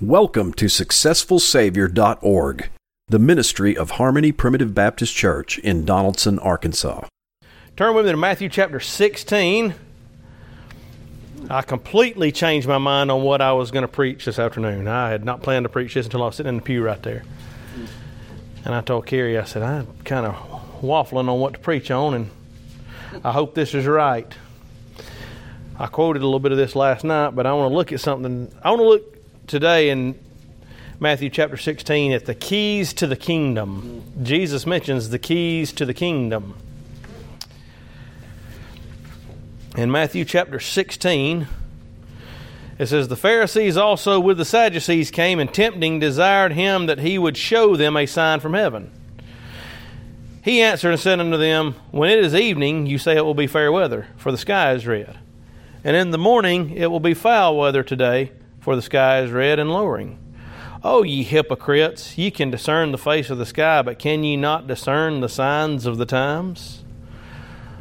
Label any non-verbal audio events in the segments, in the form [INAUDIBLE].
Welcome to SuccessfulSavior.org, the ministry of Harmony Primitive Baptist Church in Donaldson, Arkansas. Turn with me to Matthew chapter 16. I completely changed my mind on what I was going to preach this afternoon. I had not planned to preach this until I was sitting in the pew right there. And I told Carrie, I said, I'm kind of waffling on what to preach on, and I hope this is right. I quoted a little bit of this last night, but I want to look at something. I want to look today in Matthew chapter 16 at the keys to the kingdom. Jesus mentions the keys to the kingdom. In Matthew chapter 16, it says, The Pharisees also with the Sadducees came and tempting desired him that he would show them a sign from heaven. He answered and said unto them, When it is evening, you say it will be fair weather, for the sky is red. And in the morning it will be foul weather today for the sky is red and lowering. O ye hypocrites, ye can discern the face of the sky, but can ye not discern the signs of the times?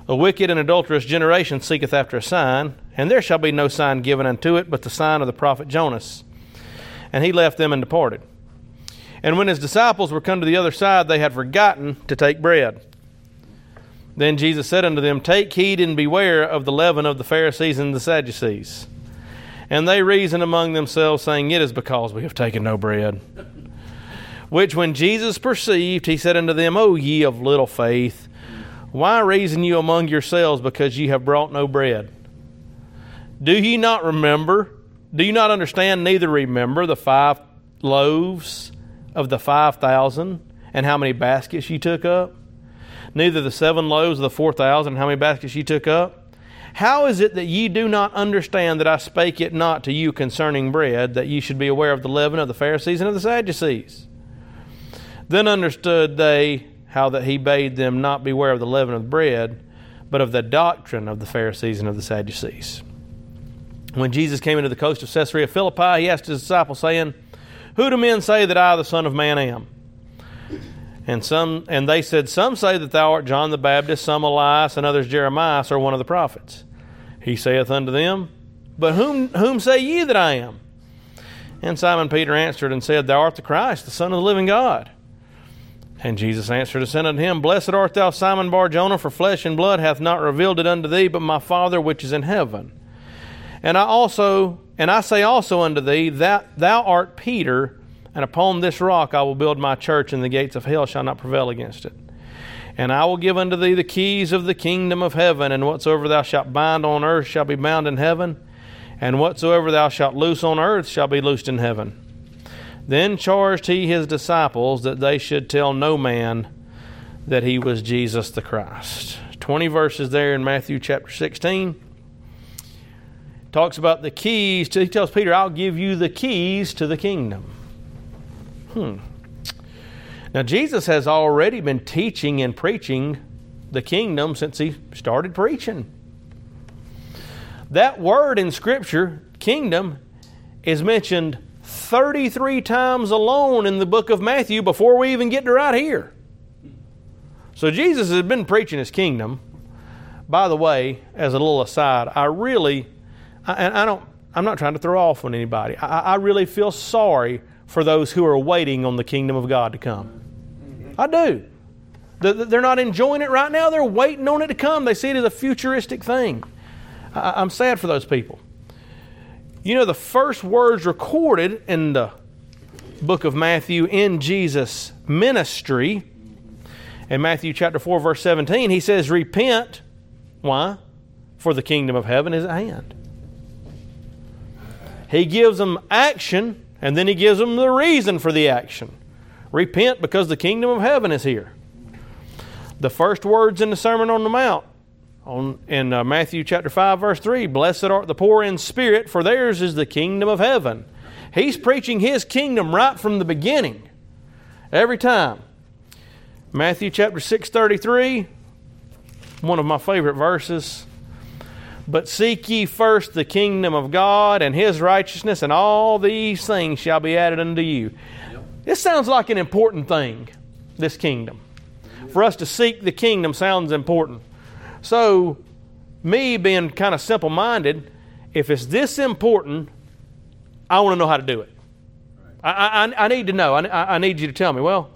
A wicked and adulterous generation seeketh after a sign, and there shall be no sign given unto it but the sign of the prophet Jonas. And he left them and departed. And when his disciples were come to the other side, they had forgotten to take bread. Then Jesus said unto them, Take heed and beware of the leaven of the Pharisees and the Sadducees. And they reasoned among themselves, saying, It is because we have taken no bread. [LAUGHS] Which when Jesus perceived, he said unto them, O ye of little faith, why reason you among yourselves because ye have brought no bread? Do ye not remember? Do you not understand, neither remember the five loaves of the five thousand and how many baskets ye took up? Neither the seven loaves of the four thousand and how many baskets ye took up? How is it that ye do not understand that I spake it not to you concerning bread, that ye should be aware of the leaven of the Pharisees and of the Sadducees? Then understood they how that he bade them not beware of the leaven of bread, but of the doctrine of the Pharisees and of the Sadducees. When Jesus came into the coast of Caesarea Philippi, he asked his disciples, saying, Who do men say that I, the Son of Man, am? And some and they said, Some say that thou art John the Baptist, some Elias, and others Jeremiah, or one of the prophets. He saith unto them, But whom, whom say ye that I am? And Simon Peter answered and said, Thou art the Christ, the Son of the living God. And Jesus answered and said unto him, Blessed art thou, Simon Bar Jonah, for flesh and blood hath not revealed it unto thee, but my Father which is in heaven. And I also, and I say also unto thee, that thou art Peter, and upon this rock I will build my church, and the gates of hell shall not prevail against it. And I will give unto thee the keys of the kingdom of heaven, and whatsoever thou shalt bind on earth shall be bound in heaven, and whatsoever thou shalt loose on earth shall be loosed in heaven. Then charged he his disciples that they should tell no man that he was Jesus the Christ. 20 verses there in Matthew chapter 16. Talks about the keys. To, he tells Peter, I'll give you the keys to the kingdom. Hmm. Now, Jesus has already been teaching and preaching the kingdom since he started preaching. That word in Scripture, kingdom, is mentioned 33 times alone in the book of Matthew before we even get to right here. So, Jesus has been preaching his kingdom. By the way, as a little aside, I really, and I don't, I'm not trying to throw off on anybody. I, I really feel sorry for those who are waiting on the kingdom of God to come. I do. They're not enjoying it right now. They're waiting on it to come. They see it as a futuristic thing. I'm sad for those people. You know, the first words recorded in the book of Matthew in Jesus' ministry, in Matthew chapter 4, verse 17, he says, Repent. Why? For the kingdom of heaven is at hand. He gives them action and then he gives them the reason for the action. Repent because the kingdom of heaven is here. The first words in the Sermon on the Mount on, in uh, Matthew chapter 5, verse 3 Blessed art the poor in spirit, for theirs is the kingdom of heaven. He's preaching his kingdom right from the beginning, every time. Matthew chapter 6, 33, one of my favorite verses. But seek ye first the kingdom of God and his righteousness, and all these things shall be added unto you. This sounds like an important thing, this kingdom. For us to seek the kingdom sounds important. So, me being kind of simple minded, if it's this important, I want to know how to do it. I, I, I need to know. I, I need you to tell me. Well,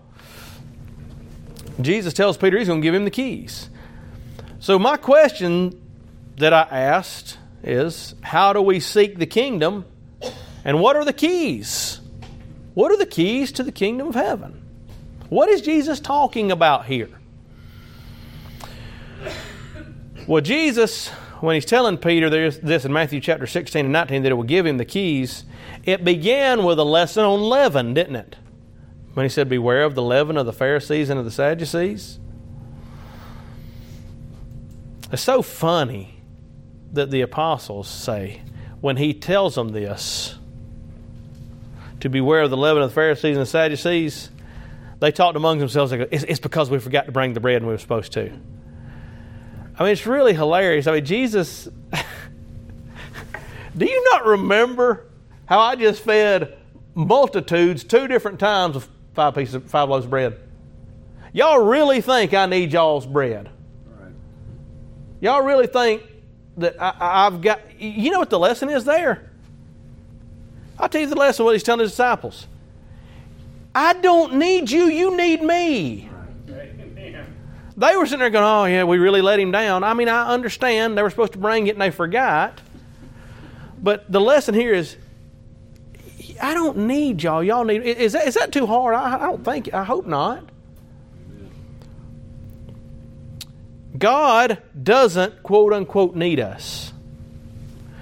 Jesus tells Peter he's going to give him the keys. So, my question that I asked is how do we seek the kingdom and what are the keys? What are the keys to the kingdom of heaven? What is Jesus talking about here? Well, Jesus, when he's telling Peter this in Matthew chapter 16 and 19 that it will give him the keys, it began with a lesson on leaven, didn't it? When he said, Beware of the leaven of the Pharisees and of the Sadducees. It's so funny that the apostles say when he tells them this to beware of the leaven of the Pharisees and the Sadducees, they talked among themselves. Like, it's, it's because we forgot to bring the bread when we were supposed to. I mean, it's really hilarious. I mean, Jesus. [LAUGHS] do you not remember how I just fed multitudes two different times of five pieces, of, five loaves of bread? Y'all really think I need y'all's bread? Y'all really think that I, have got. You know what the lesson is there? I'll tell you the lesson what he's telling his disciples. I don't need you, you need me. They were sitting there going, Oh, yeah, we really let him down. I mean, I understand they were supposed to bring it and they forgot. But the lesson here is I don't need y'all. Y'all need. Is that, is that too hard? I, I don't think. I hope not. God doesn't, quote unquote, need us.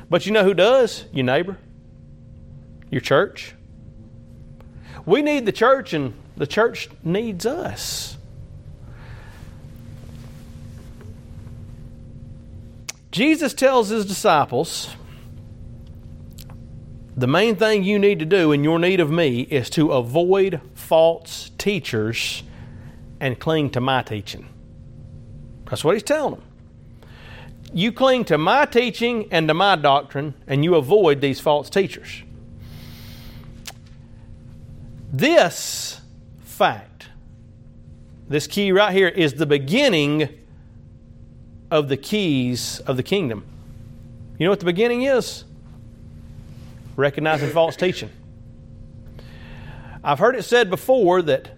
But you know who does? Your neighbor, your church. We need the church, and the church needs us. Jesus tells his disciples the main thing you need to do in your need of me is to avoid false teachers and cling to my teaching. That's what he's telling them. You cling to my teaching and to my doctrine, and you avoid these false teachers. This fact, this key right here, is the beginning of the keys of the kingdom. You know what the beginning is? Recognizing false teaching. I've heard it said before that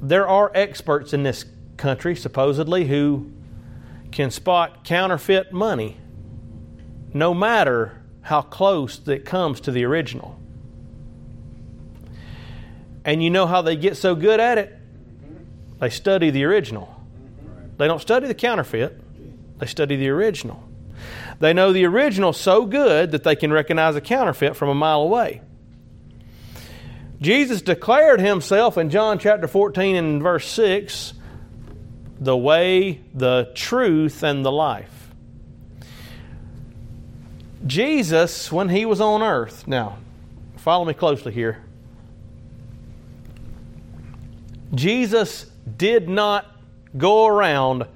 there are experts in this country, supposedly, who can spot counterfeit money no matter how close it comes to the original. And you know how they get so good at it? They study the original. They don't study the counterfeit, they study the original. They know the original so good that they can recognize a counterfeit from a mile away. Jesus declared himself in John chapter 14 and verse 6 the way, the truth, and the life. Jesus, when he was on earth, now, follow me closely here. Jesus did not go around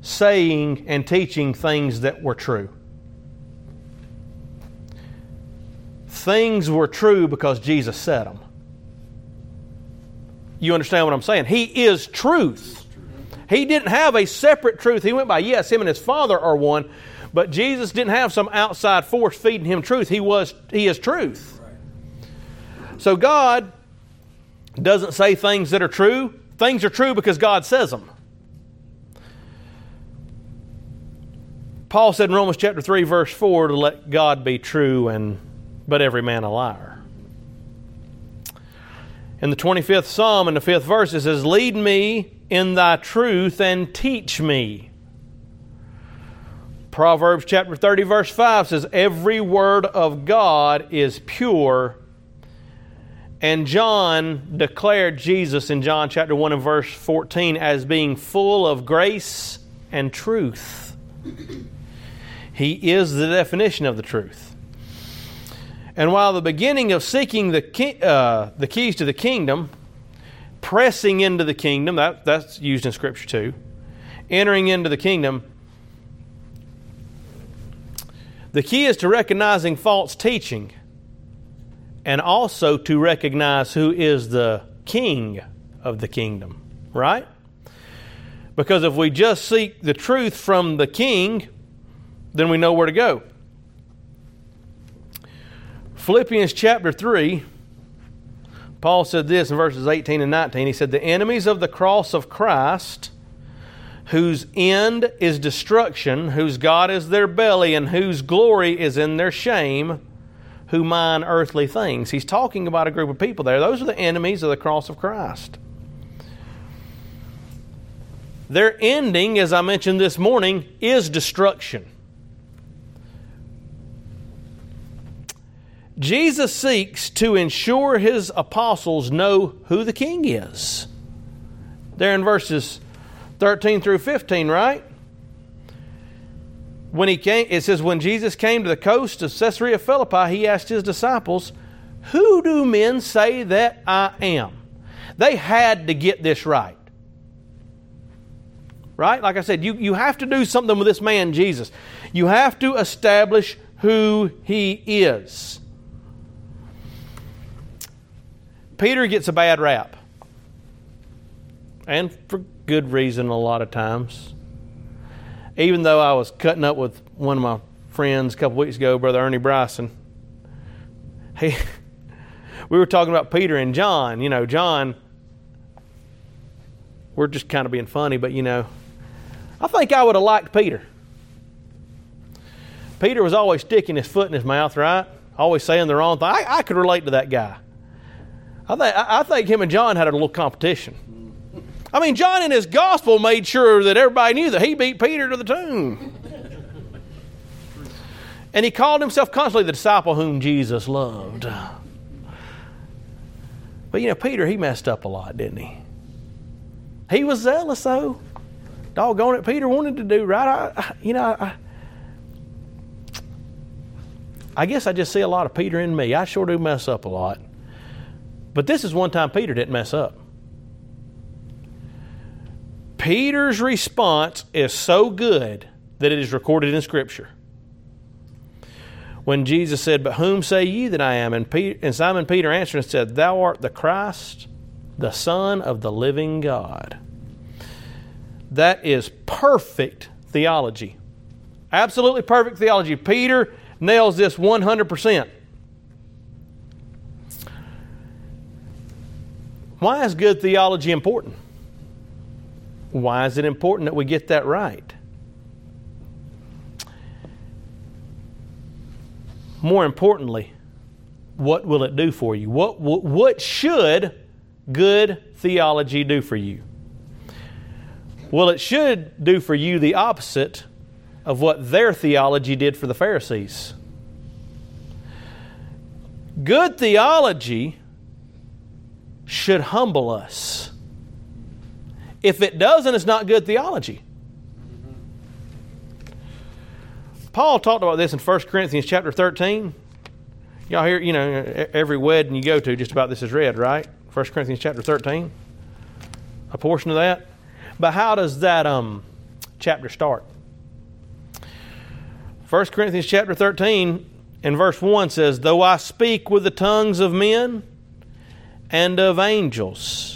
saying and teaching things that were true. Things were true because Jesus said them. You understand what I'm saying? He is truth. He didn't have a separate truth. He went by, yes, him and his Father are one, but Jesus didn't have some outside force feeding him truth. He was he is truth. So God doesn't say things that are true. Things are true because God says them. Paul said in Romans chapter 3 verse 4 to let God be true and but every man a liar. In the 25th Psalm in the 5th verse it says lead me in thy truth and teach me. Proverbs chapter 30, verse 5 says, Every word of God is pure. And John declared Jesus in John chapter 1 and verse 14 as being full of grace and truth. He is the definition of the truth. And while the beginning of seeking the, uh, the keys to the kingdom pressing into the kingdom, that, that's used in Scripture too, entering into the kingdom, the key is to recognizing false teaching and also to recognize who is the king of the kingdom, right? Because if we just seek the truth from the king, then we know where to go. Philippians chapter 3, Paul said this in verses 18 and 19. He said, The enemies of the cross of Christ, whose end is destruction, whose God is their belly, and whose glory is in their shame, who mind earthly things. He's talking about a group of people there. Those are the enemies of the cross of Christ. Their ending, as I mentioned this morning, is destruction. Jesus seeks to ensure his apostles know who the king is. There in verses 13 through 15, right? When he came, it says, when Jesus came to the coast of Caesarea Philippi, he asked his disciples, Who do men say that I am? They had to get this right. Right? Like I said, you, you have to do something with this man, Jesus. You have to establish who he is. Peter gets a bad rap. And for good reason, a lot of times. Even though I was cutting up with one of my friends a couple weeks ago, Brother Ernie Bryson, he, [LAUGHS] we were talking about Peter and John. You know, John, we're just kind of being funny, but you know, I think I would have liked Peter. Peter was always sticking his foot in his mouth, right? Always saying the wrong thing. I, I could relate to that guy. I think, I think him and John had a little competition. I mean, John in his gospel made sure that everybody knew that he beat Peter to the tomb. And he called himself constantly the disciple whom Jesus loved. But you know, Peter, he messed up a lot, didn't he? He was zealous, though. Doggone it, Peter wanted to do right. I, you know, I, I guess I just see a lot of Peter in me. I sure do mess up a lot. But this is one time Peter didn't mess up. Peter's response is so good that it is recorded in Scripture. When Jesus said, But whom say ye that I am? And, Peter, and Simon Peter answered and said, Thou art the Christ, the Son of the living God. That is perfect theology. Absolutely perfect theology. Peter nails this 100%. Why is good theology important? Why is it important that we get that right? More importantly, what will it do for you? What, what, what should good theology do for you? Well, it should do for you the opposite of what their theology did for the Pharisees. Good theology should humble us. If it doesn't, it's not good theology. Paul talked about this in 1 Corinthians chapter 13. Y'all hear, you know, every wedding you go to, just about this is read, right? 1 Corinthians chapter 13. A portion of that. But how does that um, chapter start? 1 Corinthians chapter 13 and verse 1 says, Though I speak with the tongues of men and of angels,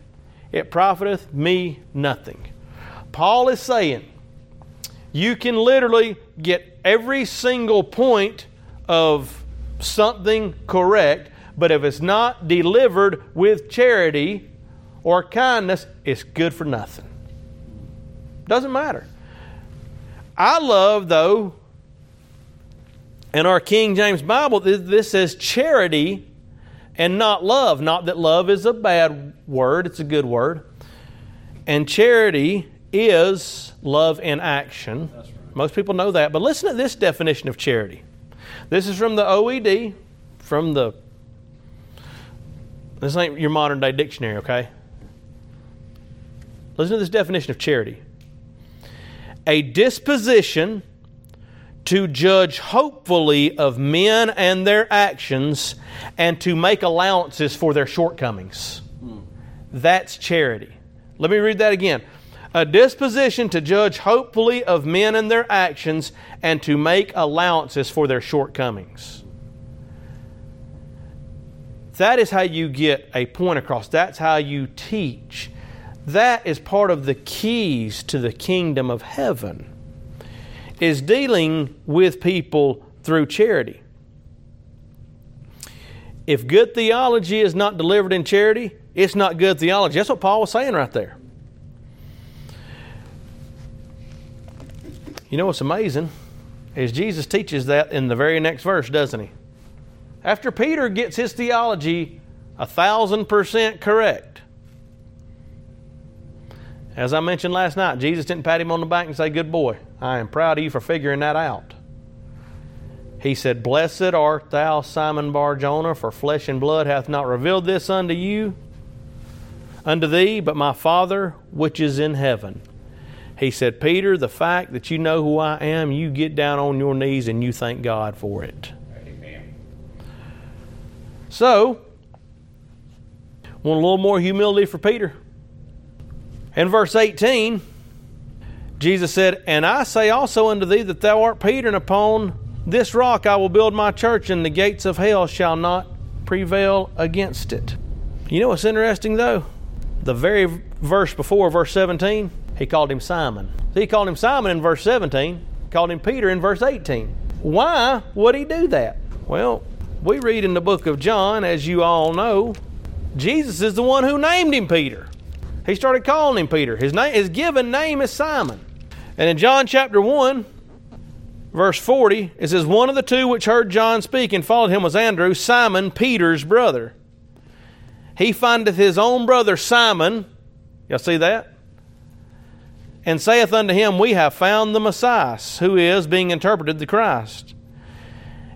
it profiteth me nothing. Paul is saying, you can literally get every single point of something correct, but if it's not delivered with charity or kindness, it's good for nothing. Doesn't matter. I love, though, in our King James Bible, this says charity and not love. Not that love is a bad word, it's a good word. And charity is love in action. Right. Most people know that. But listen to this definition of charity. This is from the OED, from the. This ain't your modern day dictionary, okay? Listen to this definition of charity a disposition to judge hopefully of men and their actions, and to make allowances for their shortcomings. That's charity. Let me read that again. A disposition to judge hopefully of men and their actions, and to make allowances for their shortcomings. That is how you get a point across. That's how you teach. That is part of the keys to the kingdom of heaven. Is dealing with people through charity. If good theology is not delivered in charity, it's not good theology. That's what Paul was saying right there. You know what's amazing is Jesus teaches that in the very next verse, doesn't he? After Peter gets his theology a thousand percent correct, as I mentioned last night, Jesus didn't pat him on the back and say, Good boy, I am proud of you for figuring that out. He said, Blessed art thou, Simon Bar Jonah, for flesh and blood hath not revealed this unto you, unto thee, but my Father which is in heaven. He said, Peter, the fact that you know who I am, you get down on your knees and you thank God for it. Amen. So, want a little more humility for Peter? In verse 18, Jesus said, And I say also unto thee that thou art Peter, and upon this rock I will build my church, and the gates of hell shall not prevail against it. You know what's interesting though? The very verse before, verse 17, he called him Simon. he called him Simon in verse 17, called him Peter in verse 18. Why would he do that? Well, we read in the book of John, as you all know, Jesus is the one who named him Peter. He started calling him Peter. His, name, his given name is Simon. And in John chapter 1, verse 40, it says, One of the two which heard John speak and followed him was Andrew, Simon, Peter's brother. He findeth his own brother Simon. Y'all see that? And saith unto him, We have found the Messiah, who is, being interpreted, the Christ.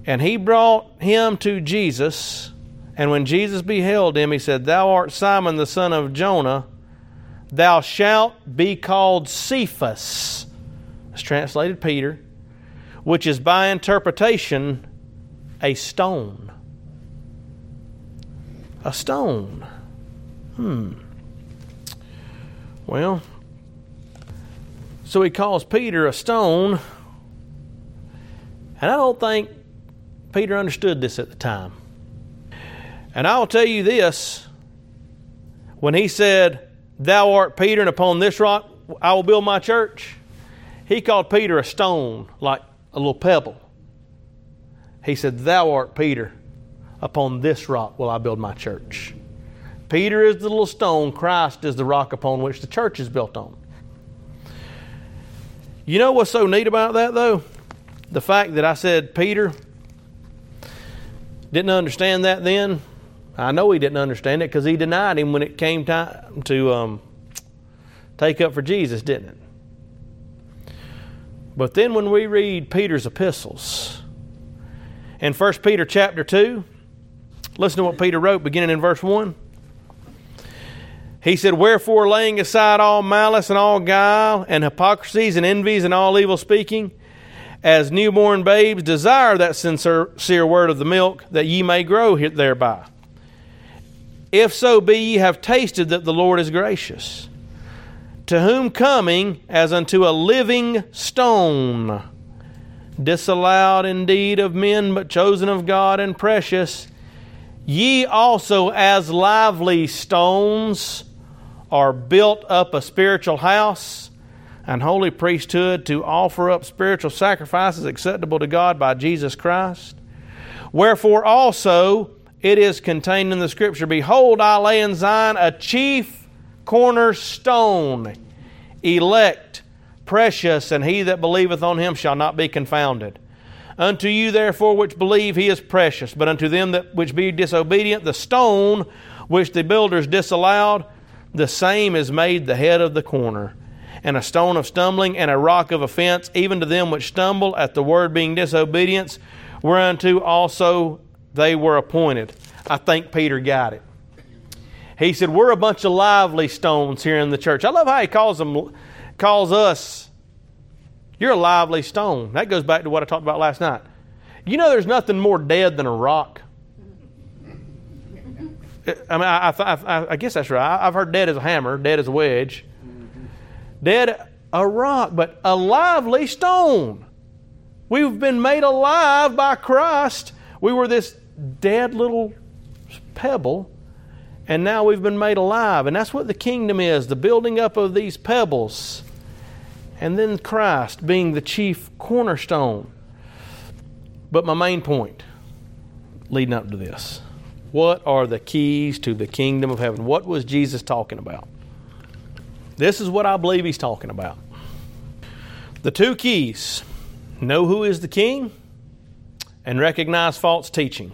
And he brought him to Jesus. And when Jesus beheld him, he said, Thou art Simon the son of Jonah. Thou shalt be called Cephas. It's translated Peter, which is by interpretation a stone. A stone. Hmm. Well, so he calls Peter a stone. And I don't think Peter understood this at the time. And I'll tell you this when he said, Thou art Peter, and upon this rock I will build my church, he called Peter a stone, like a little pebble. He said, Thou art Peter, upon this rock will I build my church. Peter is the little stone, Christ is the rock upon which the church is built on. You know what's so neat about that, though? The fact that I said Peter didn't understand that then. I know he didn't understand it because he denied him when it came time to um, take up for Jesus, didn't it? But then when we read Peter's epistles, in 1 Peter chapter 2, listen to what Peter wrote beginning in verse 1. He said, Wherefore, laying aside all malice and all guile, and hypocrisies and envies and all evil speaking, as newborn babes, desire that sincere word of the milk, that ye may grow thereby. If so be ye have tasted that the Lord is gracious, to whom coming as unto a living stone, disallowed indeed of men, but chosen of God and precious, ye also as lively stones are built up a spiritual house and holy priesthood to offer up spiritual sacrifices acceptable to God by Jesus Christ. Wherefore also it is contained in the scripture Behold, I lay in Zion a chief cornerstone, elect, precious, and he that believeth on him shall not be confounded. Unto you, therefore, which believe, he is precious, but unto them that which be disobedient, the stone which the builders disallowed, the same is made the head of the corner and a stone of stumbling, and a rock of offense, even to them which stumble at the word being disobedience, whereunto also they were appointed. I think Peter got it. He said, We're a bunch of lively stones here in the church. I love how he calls them calls us You're a lively stone. That goes back to what I talked about last night. You know, there's nothing more dead than a rock. I mean, I, I, I, guess that's right. I've heard dead as a hammer, dead as a wedge, dead a rock, but a lively stone. We've been made alive by Christ. We were this dead little pebble, and now we've been made alive. And that's what the kingdom is the building up of these pebbles. And then Christ being the chief cornerstone. But my main point leading up to this what are the keys to the kingdom of heaven? What was Jesus talking about? This is what I believe he's talking about. The two keys know who is the king and recognize false teaching.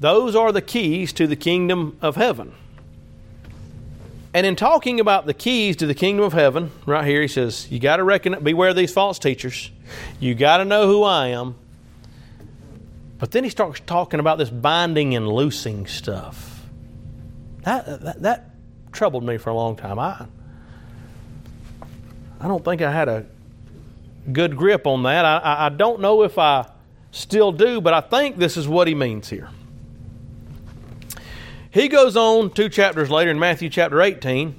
Those are the keys to the kingdom of heaven. And in talking about the keys to the kingdom of heaven, right here he says, you got to reckon beware of these false teachers. You got to know who I am. But then he starts talking about this binding and loosing stuff. That, that, that troubled me for a long time. I, I don't think I had a good grip on that. I, I don't know if I still do, but I think this is what he means here. He goes on two chapters later in Matthew chapter 18,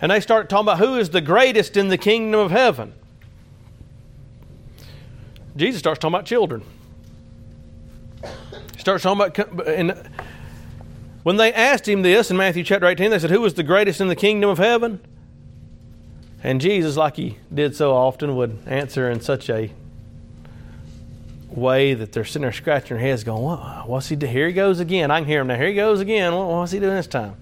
and they start talking about who is the greatest in the kingdom of heaven. Jesus starts talking about children. He starts talking about, and when they asked him this in Matthew chapter 18, they said, Who was the greatest in the kingdom of heaven? And Jesus, like he did so often, would answer in such a way that they're sitting there scratching their heads, going, what, What's he doing? Here he goes again. I can hear him now. Here he goes again. What, what's he doing this time?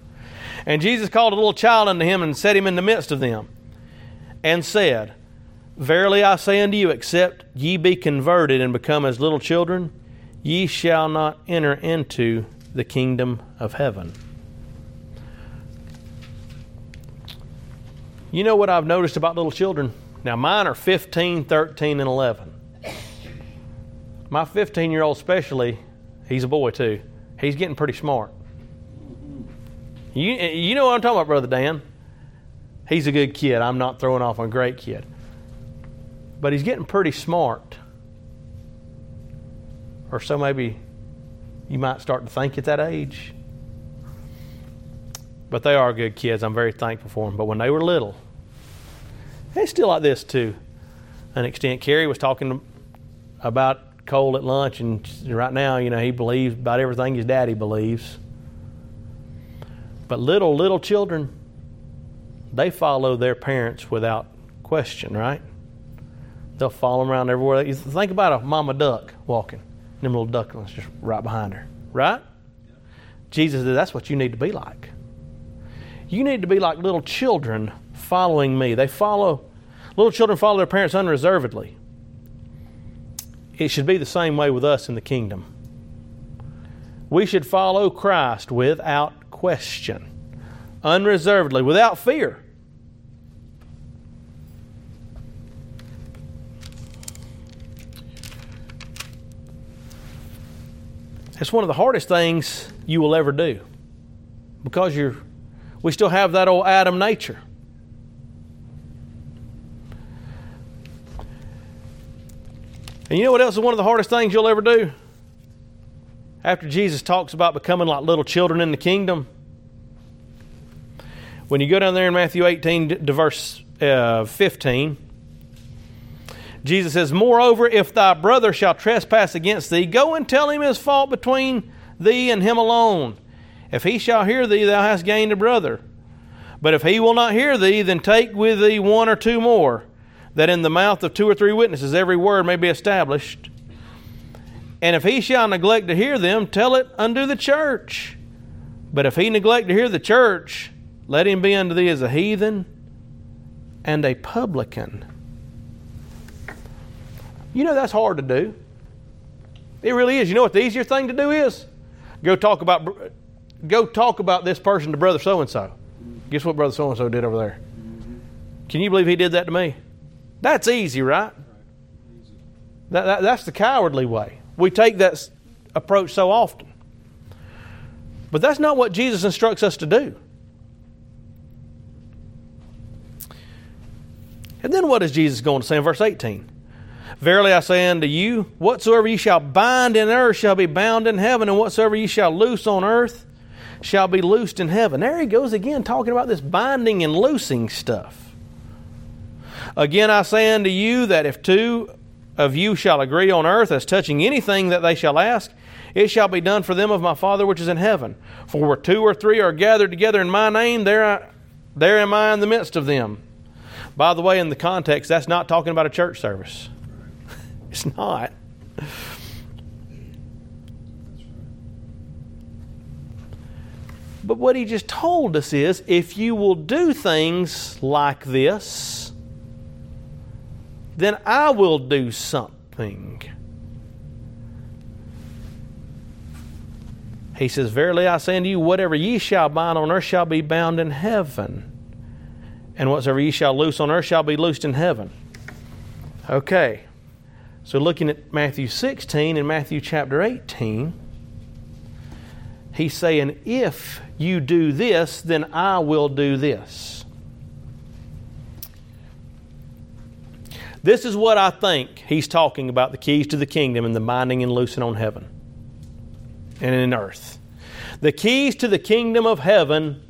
And Jesus called a little child unto him and set him in the midst of them and said, Verily I say unto you, except ye be converted and become as little children, ye shall not enter into the kingdom of heaven. You know what I've noticed about little children? Now, mine are 15, 13, and 11. My 15 year old, especially, he's a boy too. He's getting pretty smart. You, you know what I'm talking about, Brother Dan. He's a good kid. I'm not throwing off a great kid. But he's getting pretty smart. Or so maybe you might start to think at that age. But they are good kids. I'm very thankful for them. But when they were little, they're still like this to an extent. Kerry was talking about Cole at lunch, and right now, you know, he believes about everything his daddy believes. But little, little children, they follow their parents without question, right? They'll follow them around everywhere. You think about a mama duck walking, them little ducklings just right behind her, right? Jesus said, that's what you need to be like. You need to be like little children following me. They follow, little children follow their parents unreservedly. It should be the same way with us in the kingdom. We should follow Christ without question, unreservedly, without fear. It's one of the hardest things you will ever do because you're we still have that old Adam nature. And you know what else is one of the hardest things you'll ever do? After Jesus talks about becoming like little children in the kingdom, when you go down there in Matthew 18 to verse uh, 15, Jesus says, Moreover, if thy brother shall trespass against thee, go and tell him his fault between thee and him alone. If he shall hear thee, thou hast gained a brother. But if he will not hear thee, then take with thee one or two more, that in the mouth of two or three witnesses every word may be established. And if he shall neglect to hear them, tell it unto the church. But if he neglect to hear the church, let him be unto thee as a heathen and a publican. You know that's hard to do. It really is. You know what the easier thing to do is? Go talk about go talk about this person to brother so and so. Guess what brother so and so did over there? Can you believe he did that to me? That's easy, right? That, that, that's the cowardly way. We take that approach so often. But that's not what Jesus instructs us to do. And then what is Jesus going to say in verse 18? Verily I say unto you, whatsoever ye shall bind in earth shall be bound in heaven, and whatsoever ye shall loose on earth shall be loosed in heaven. There he goes again, talking about this binding and loosing stuff. Again I say unto you that if two of you shall agree on earth as touching anything that they shall ask, it shall be done for them of my Father which is in heaven. For where two or three are gathered together in my name, there, I, there am I in the midst of them. By the way, in the context, that's not talking about a church service. [LAUGHS] It's not. But what he just told us is if you will do things like this, then I will do something. He says, Verily I say unto you, whatever ye shall bind on earth shall be bound in heaven, and whatsoever ye shall loose on earth shall be loosed in heaven. Okay. So, looking at Matthew 16 and Matthew chapter 18, he's saying, If you do this, then I will do this. This is what I think he's talking about the keys to the kingdom and the binding and loosing on heaven and in earth. The keys to the kingdom of heaven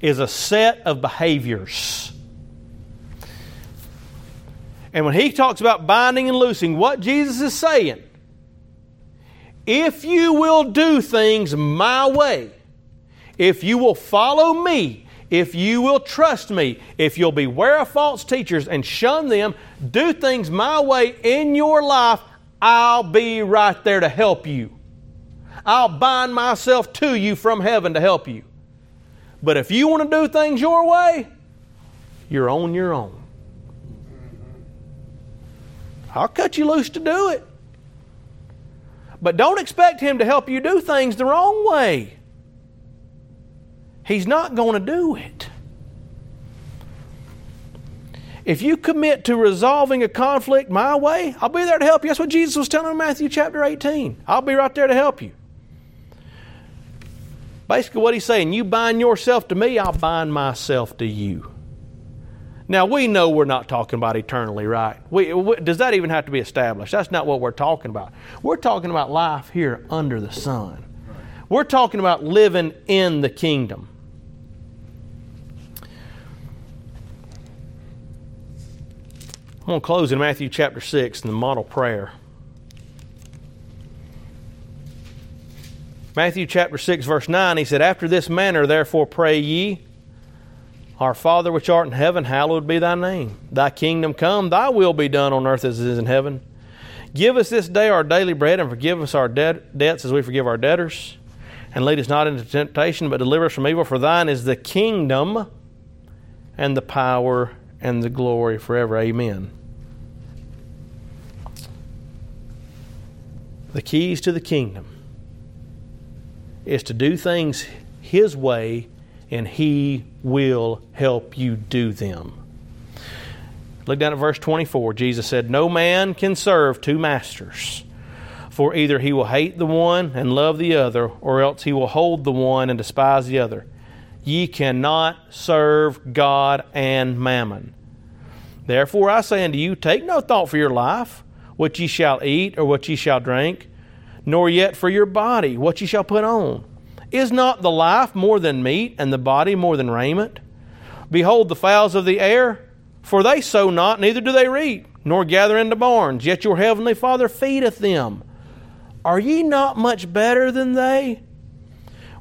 is a set of behaviors. And when he talks about binding and loosing, what Jesus is saying, if you will do things my way, if you will follow me, if you will trust me, if you'll beware of false teachers and shun them, do things my way in your life, I'll be right there to help you. I'll bind myself to you from heaven to help you. But if you want to do things your way, you're on your own. I'll cut you loose to do it. But don't expect Him to help you do things the wrong way. He's not going to do it. If you commit to resolving a conflict my way, I'll be there to help you. That's what Jesus was telling in Matthew chapter 18. I'll be right there to help you. Basically, what he's saying, you bind yourself to me, I'll bind myself to you. Now, we know we're not talking about eternally, right? We, we, does that even have to be established? That's not what we're talking about. We're talking about life here under the sun. We're talking about living in the kingdom. I'm going to close in Matthew chapter 6 in the model prayer. Matthew chapter 6, verse 9, he said, After this manner, therefore, pray ye. Our Father which art in heaven, hallowed be thy name. Thy kingdom come, thy will be done on earth as it is in heaven. Give us this day our daily bread, and forgive us our debt, debts as we forgive our debtors. And lead us not into temptation, but deliver us from evil. For thine is the kingdom, and the power, and the glory forever. Amen. The keys to the kingdom is to do things His way and He will help you do them. Look down at verse 24. Jesus said, No man can serve two masters, for either he will hate the one and love the other, or else he will hold the one and despise the other. Ye cannot serve God and mammon. Therefore I say unto you, take no thought for your life, what ye shall eat or what ye shall drink, nor yet for your body, what ye shall put on. Is not the life more than meat, and the body more than raiment? Behold the fowls of the air, for they sow not, neither do they reap, nor gather into barns, yet your heavenly Father feedeth them. Are ye not much better than they?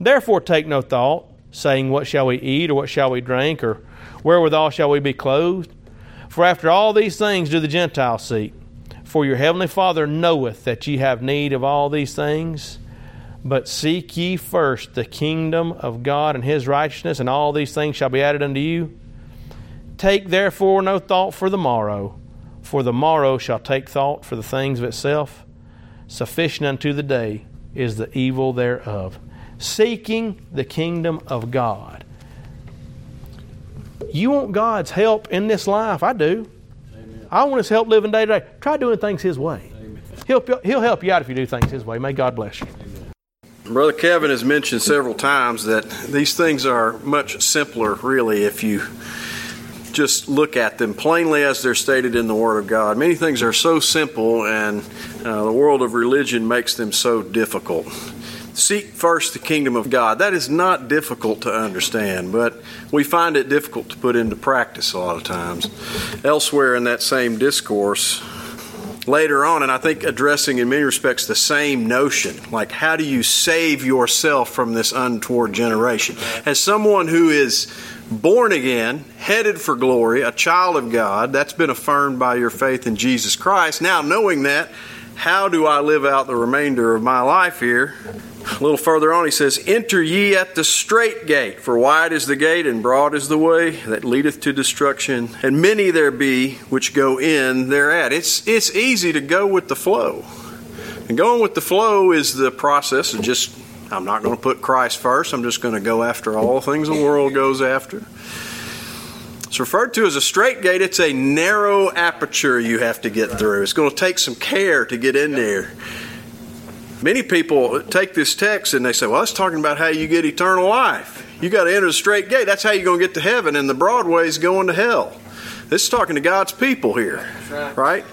Therefore take no thought, saying, What shall we eat, or what shall we drink, or wherewithal shall we be clothed? For after all these things do the Gentiles seek. For your heavenly Father knoweth that ye have need of all these things. But seek ye first the kingdom of God and his righteousness, and all these things shall be added unto you. Take therefore no thought for the morrow, for the morrow shall take thought for the things of itself. Sufficient unto the day is the evil thereof. Seeking the kingdom of God. You want God's help in this life? I do. Amen. I want His help living day to day. Try doing things His way. He'll, he'll help you out if you do things His way. May God bless you. Brother Kevin has mentioned several times that these things are much simpler, really, if you just look at them plainly as they're stated in the Word of God. Many things are so simple, and uh, the world of religion makes them so difficult. Seek first the kingdom of God. That is not difficult to understand, but we find it difficult to put into practice a lot of times. Elsewhere in that same discourse, later on, and I think addressing in many respects the same notion like, how do you save yourself from this untoward generation? As someone who is born again, headed for glory, a child of God, that's been affirmed by your faith in Jesus Christ. Now, knowing that, how do I live out the remainder of my life here? A little further on, he says, Enter ye at the strait gate, for wide is the gate and broad is the way that leadeth to destruction, and many there be which go in thereat. It's, it's easy to go with the flow. And going with the flow is the process of just I'm not going to put Christ first. I'm just going to go after all things the world goes after. It's referred to as a strait gate. It's a narrow aperture you have to get through. It's going to take some care to get in there. Many people take this text and they say, well, it's talking about how you get eternal life. You got to enter the strait gate. That's how you're going to get to heaven, and the broad way is going to hell. This is talking to God's people here, right?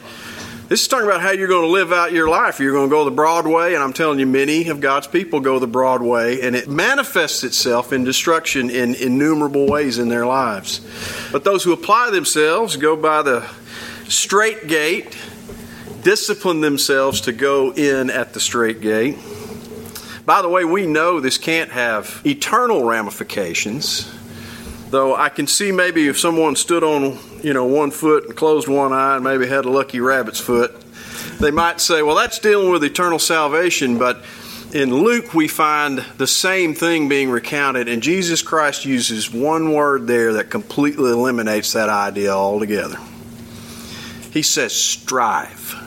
This is talking about how you're going to live out your life. You're going to go the broad way, and I'm telling you, many of God's people go the broad way, and it manifests itself in destruction in innumerable ways in their lives. But those who apply themselves go by the strait gate, discipline themselves to go in at the strait gate. By the way, we know this can't have eternal ramifications. Though I can see maybe if someone stood on, you know, one foot and closed one eye and maybe had a lucky rabbit's foot, they might say, well, that's dealing with eternal salvation. But in Luke, we find the same thing being recounted, and Jesus Christ uses one word there that completely eliminates that idea altogether. He says, strive.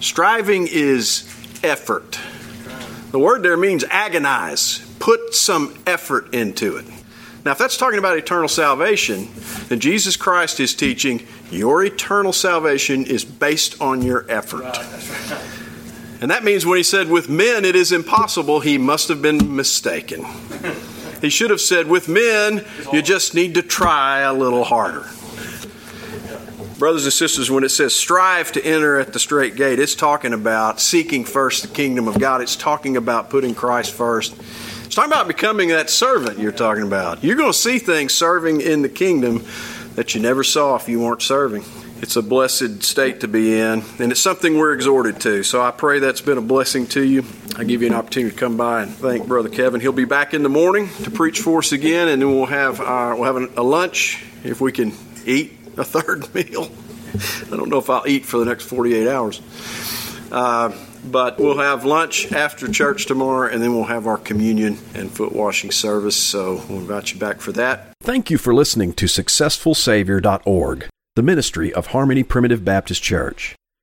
Striving is effort. The word there means agonize. Put some effort into it. Now, if that's talking about eternal salvation, then Jesus Christ is teaching your eternal salvation is based on your effort. And that means when he said, with men it is impossible, he must have been mistaken. [LAUGHS] he should have said, with men you just need to try a little harder. Brothers and sisters, when it says strive to enter at the strait gate, it's talking about seeking first the kingdom of God. It's talking about putting Christ first it's talking about becoming that servant you're talking about. You're going to see things serving in the kingdom that you never saw if you weren't serving. It's a blessed state to be in, and it's something we're exhorted to. So I pray that's been a blessing to you. I give you an opportunity to come by and thank Brother Kevin. He'll be back in the morning to preach for us again, and then we'll have our, we'll have a lunch if we can eat a third [LAUGHS] meal. I don't know if I'll eat for the next 48 hours. Uh, but we'll have lunch after church tomorrow, and then we'll have our communion and foot washing service. So we'll invite you back for that. Thank you for listening to SuccessfulSavior.org, the ministry of Harmony Primitive Baptist Church.